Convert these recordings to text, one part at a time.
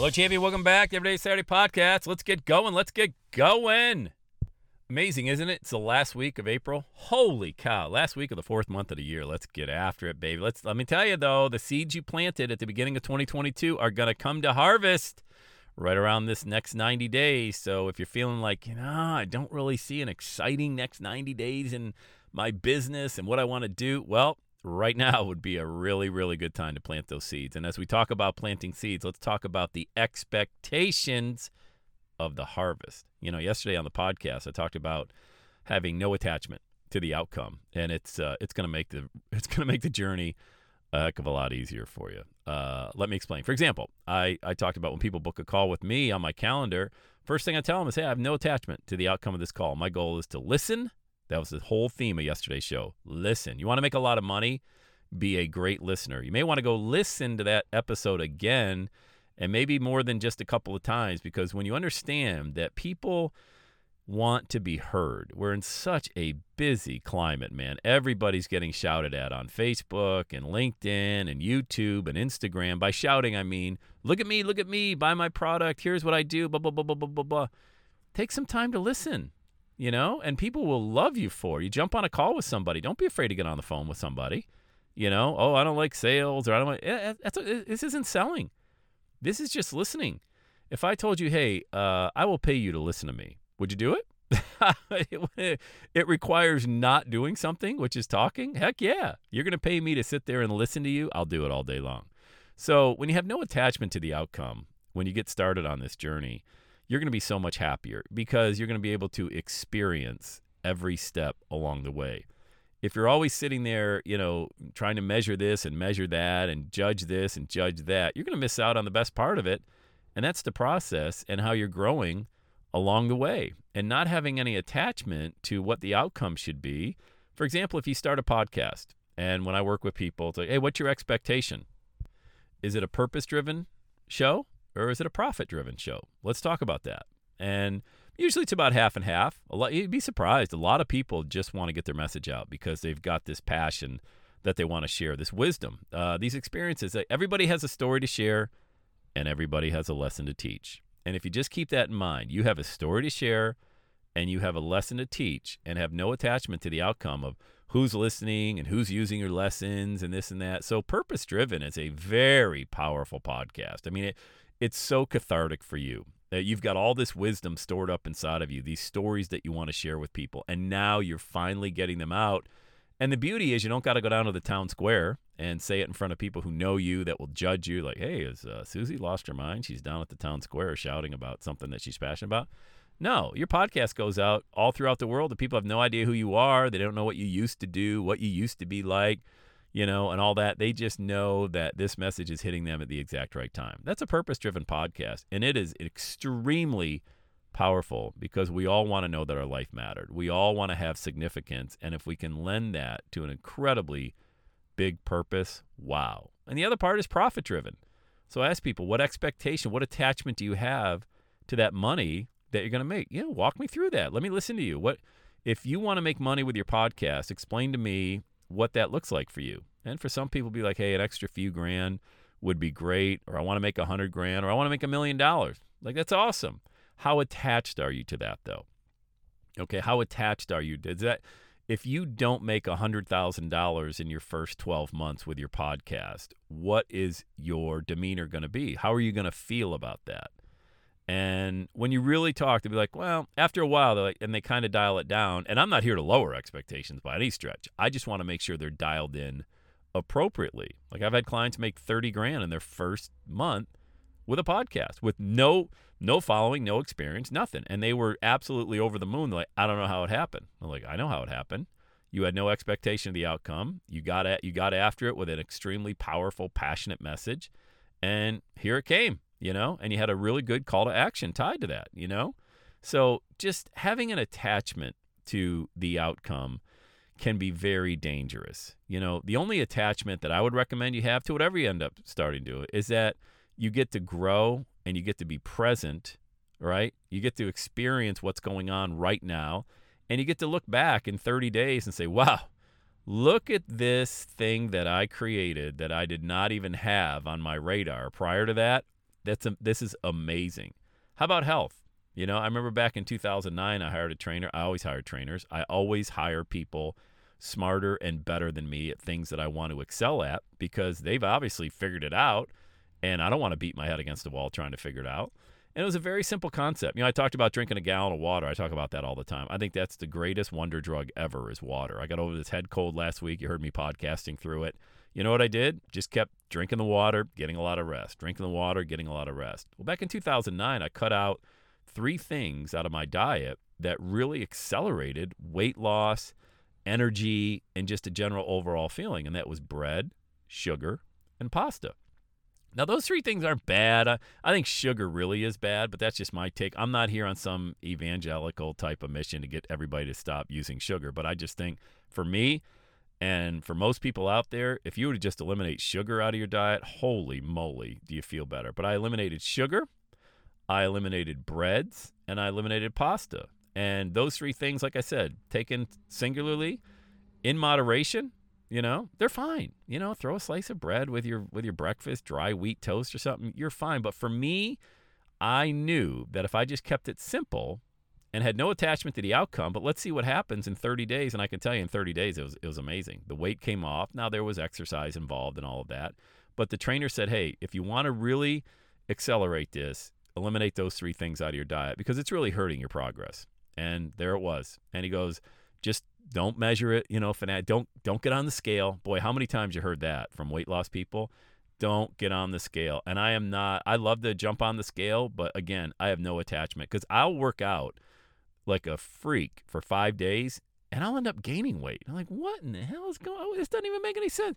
Hello, champion. Welcome back to Everyday Saturday Podcast. Let's get going. Let's get going. Amazing, isn't it? It's the last week of April. Holy cow! Last week of the fourth month of the year. Let's get after it, baby. Let's. Let me tell you though, the seeds you planted at the beginning of 2022 are gonna come to harvest right around this next 90 days. So if you're feeling like, you know, I don't really see an exciting next 90 days in my business and what I want to do, well, right now would be a really, really good time to plant those seeds. And as we talk about planting seeds, let's talk about the expectations of the harvest. You know, yesterday on the podcast, I talked about having no attachment to the outcome, and it's uh, it's going to make the it's going to make the journey a heck of a lot easier for you. Uh, let me explain. For example, I, I talked about when people book a call with me on my calendar, first thing I tell them is, hey, I have no attachment to the outcome of this call. My goal is to listen. That was the whole theme of yesterday's show. Listen. You want to make a lot of money? Be a great listener. You may want to go listen to that episode again and maybe more than just a couple of times because when you understand that people want to be heard. We're in such a busy climate, man. Everybody's getting shouted at on Facebook and LinkedIn and YouTube and Instagram. By shouting, I mean, look at me, look at me, buy my product, here's what I do, blah, blah, blah, blah, blah, blah, blah. Take some time to listen, you know, and people will love you for. You jump on a call with somebody. Don't be afraid to get on the phone with somebody. You know, oh, I don't like sales or I don't like, eh, eh, that's, eh, this isn't selling. This is just listening. If I told you, hey, uh, I will pay you to listen to me, would you do it? it requires not doing something, which is talking. Heck yeah. You're going to pay me to sit there and listen to you. I'll do it all day long. So, when you have no attachment to the outcome, when you get started on this journey, you're going to be so much happier because you're going to be able to experience every step along the way. If you're always sitting there, you know, trying to measure this and measure that and judge this and judge that, you're going to miss out on the best part of it. And that's the process and how you're growing along the way and not having any attachment to what the outcome should be. For example, if you start a podcast and when I work with people, it's like, hey, what's your expectation? Is it a purpose driven show or is it a profit driven show? Let's talk about that. And usually it's about half and half. A lot, you'd be surprised. A lot of people just want to get their message out because they've got this passion that they want to share, this wisdom, uh, these experiences. Everybody has a story to share and everybody has a lesson to teach. And if you just keep that in mind, you have a story to share and you have a lesson to teach and have no attachment to the outcome of who's listening and who's using your lessons and this and that. So purpose driven is a very powerful podcast. I mean, it, it's so cathartic for you that you've got all this wisdom stored up inside of you, these stories that you want to share with people. And now you're finally getting them out. And the beauty is you don't got to go down to the town square and say it in front of people who know you that will judge you like, hey, is uh, Susie lost her mind? She's down at the town square shouting about something that she's passionate about. No, your podcast goes out all throughout the world. The people have no idea who you are. They don't know what you used to do, what you used to be like, you know, and all that. They just know that this message is hitting them at the exact right time. That's a purpose driven podcast. And it is extremely powerful because we all want to know that our life mattered. We all want to have significance. And if we can lend that to an incredibly big purpose, wow. And the other part is profit driven. So I ask people, what expectation, what attachment do you have to that money that you're going to make? You know, walk me through that. Let me listen to you. What if you want to make money with your podcast, explain to me what that looks like for you. And for some people be like, "Hey, an extra few grand would be great," or "I want to make a 100 grand," or "I want to make a million dollars." Like that's awesome. How attached are you to that though? Okay, how attached are you? Does that if you don't make a $100,000 in your first 12 months with your podcast, what is your demeanor going to be? How are you going to feel about that? And when you really talk, they'll be like, well, after a while, they're like, and they kind of dial it down. And I'm not here to lower expectations by any stretch. I just want to make sure they're dialed in appropriately. Like I've had clients make 30 grand in their first month with a podcast with no no following, no experience, nothing. And they were absolutely over the moon. They're like, I don't know how it happened. I'm like, I know how it happened. You had no expectation of the outcome. You got at, you got after it with an extremely powerful, passionate message, and here it came you know, and you had a really good call to action tied to that, you know? So just having an attachment to the outcome can be very dangerous. You know, the only attachment that I would recommend you have to whatever you end up starting to is that you get to grow and you get to be present, right? You get to experience what's going on right now and you get to look back in 30 days and say, wow, look at this thing that I created that I did not even have on my radar prior to that. That's a, this is amazing. How about health? You know, I remember back in 2009, I hired a trainer. I always hire trainers. I always hire people smarter and better than me at things that I want to excel at because they've obviously figured it out. And I don't want to beat my head against the wall trying to figure it out. And it was a very simple concept. You know, I talked about drinking a gallon of water. I talk about that all the time. I think that's the greatest wonder drug ever is water. I got over this head cold last week. You heard me podcasting through it. You know what I did? Just kept drinking the water, getting a lot of rest. Drinking the water, getting a lot of rest. Well, back in 2009, I cut out three things out of my diet that really accelerated weight loss, energy, and just a general overall feeling. And that was bread, sugar, and pasta. Now, those three things aren't bad. I, I, think sugar really is bad, but that's just my take. I'm not here on some evangelical type of mission to get everybody to stop using sugar, but I just think for me, and for most people out there, if you were to just eliminate sugar out of your diet, holy moly, do you feel better? But I eliminated sugar, I eliminated breads, and I eliminated pasta. And those three things, like I said, taken singularly, in moderation, you know, they're fine. You know, throw a slice of bread with your with your breakfast, dry wheat toast or something, you're fine. But for me, I knew that if I just kept it simple, and had no attachment to the outcome. But let's see what happens in 30 days. And I can tell you in 30 days, it was, it was amazing. The weight came off. Now, there was exercise involved and all of that. But the trainer said, hey, if you want to really accelerate this, eliminate those three things out of your diet because it's really hurting your progress. And there it was. And he goes, just don't measure it, you know, fanat- don't don't get on the scale. Boy, how many times you heard that from weight loss people? Don't get on the scale. And I am not I love to jump on the scale, but again, I have no attachment cuz I'll work out like a freak for five days, and I'll end up gaining weight. I'm like, what in the hell is going on? Oh, this doesn't even make any sense.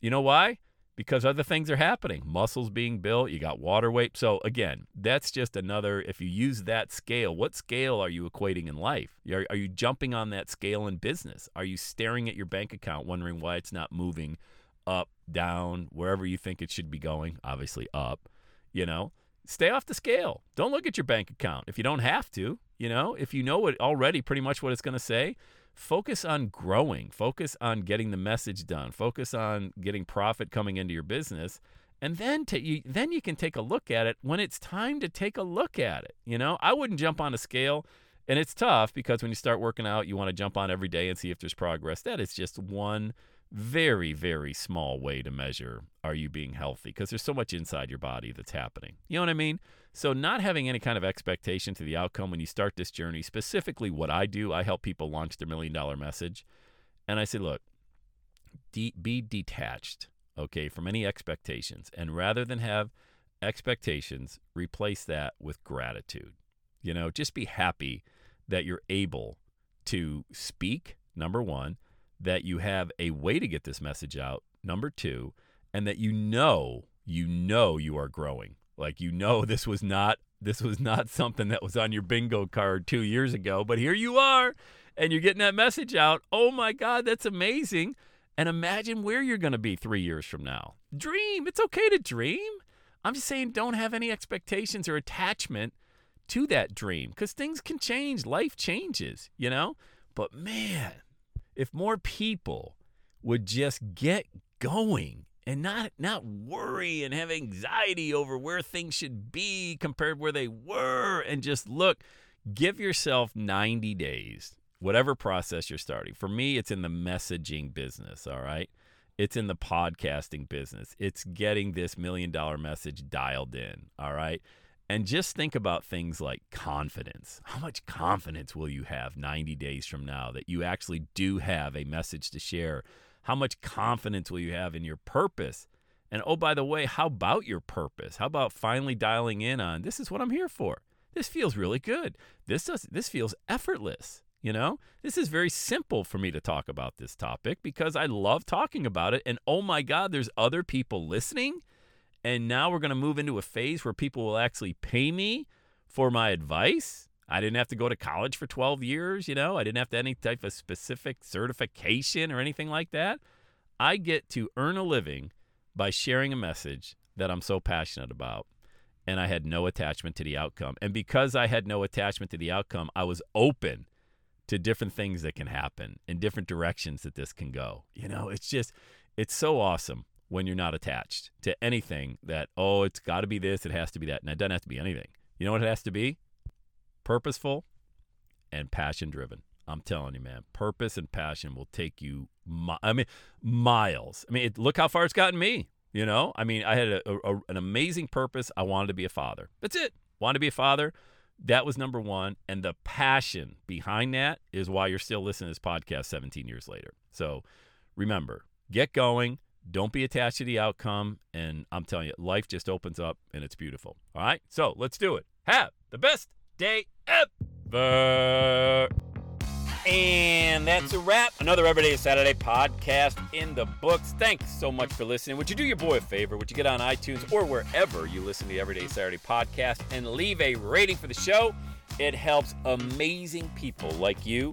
You know why? Because other things are happening. Muscles being built, you got water weight. So again, that's just another. If you use that scale, what scale are you equating in life? Are, are you jumping on that scale in business? Are you staring at your bank account, wondering why it's not moving up, down, wherever you think it should be going? Obviously up. You know, stay off the scale. Don't look at your bank account if you don't have to. You know, if you know what already pretty much what it's going to say, focus on growing, focus on getting the message done, focus on getting profit coming into your business. And then to, you, then you can take a look at it when it's time to take a look at it. You know, I wouldn't jump on a scale, and it's tough because when you start working out, you want to jump on every day and see if there's progress. That is just one very, very small way to measure are you being healthy because there's so much inside your body that's happening. You know what I mean? So, not having any kind of expectation to the outcome when you start this journey, specifically what I do, I help people launch their million dollar message. And I say, look, de- be detached, okay, from any expectations. And rather than have expectations, replace that with gratitude. You know, just be happy that you're able to speak, number one that you have a way to get this message out, number two, and that you know, you know you are growing. Like you know this was not this was not something that was on your bingo card 2 years ago, but here you are and you're getting that message out. Oh my god, that's amazing. And imagine where you're going to be 3 years from now. Dream. It's okay to dream. I'm just saying don't have any expectations or attachment to that dream cuz things can change, life changes, you know? But man, if more people would just get going and not not worry and have anxiety over where things should be compared where they were and just look give yourself 90 days whatever process you're starting. For me it's in the messaging business all right? It's in the podcasting business. It's getting this million dollar message dialed in all right And just think about things like confidence. How much confidence will you have 90 days from now that you actually do have a message to share? How much confidence will you have in your purpose? And oh, by the way, how about your purpose? How about finally dialing in on this is what I'm here for? This feels really good. This does this feels effortless. You know, this is very simple for me to talk about this topic because I love talking about it. And oh my God, there's other people listening. And now we're going to move into a phase where people will actually pay me for my advice. I didn't have to go to college for 12 years, you know, I didn't have to any type of specific certification or anything like that. I get to earn a living by sharing a message that I'm so passionate about. And I had no attachment to the outcome. And because I had no attachment to the outcome, I was open to different things that can happen in different directions that this can go. You know, it's just, it's so awesome when you're not attached to anything that, oh, it's got to be this, it has to be that. And it doesn't have to be anything. You know what it has to be? Purposeful and passion driven. I'm telling you, man, purpose and passion will take you, mi- I mean, miles. I mean, it, look how far it's gotten me. You know, I mean, I had a, a, an amazing purpose. I wanted to be a father. That's it. Wanted to be a father. That was number one. And the passion behind that is why you're still listening to this podcast 17 years later. So remember, get going. Don't be attached to the outcome. And I'm telling you, life just opens up and it's beautiful. All right. So let's do it. Have the best day ever. And that's a wrap. Another Everyday Saturday podcast in the books. Thanks so much for listening. Would you do your boy a favor? Would you get on iTunes or wherever you listen to the Everyday Saturday podcast and leave a rating for the show? It helps amazing people like you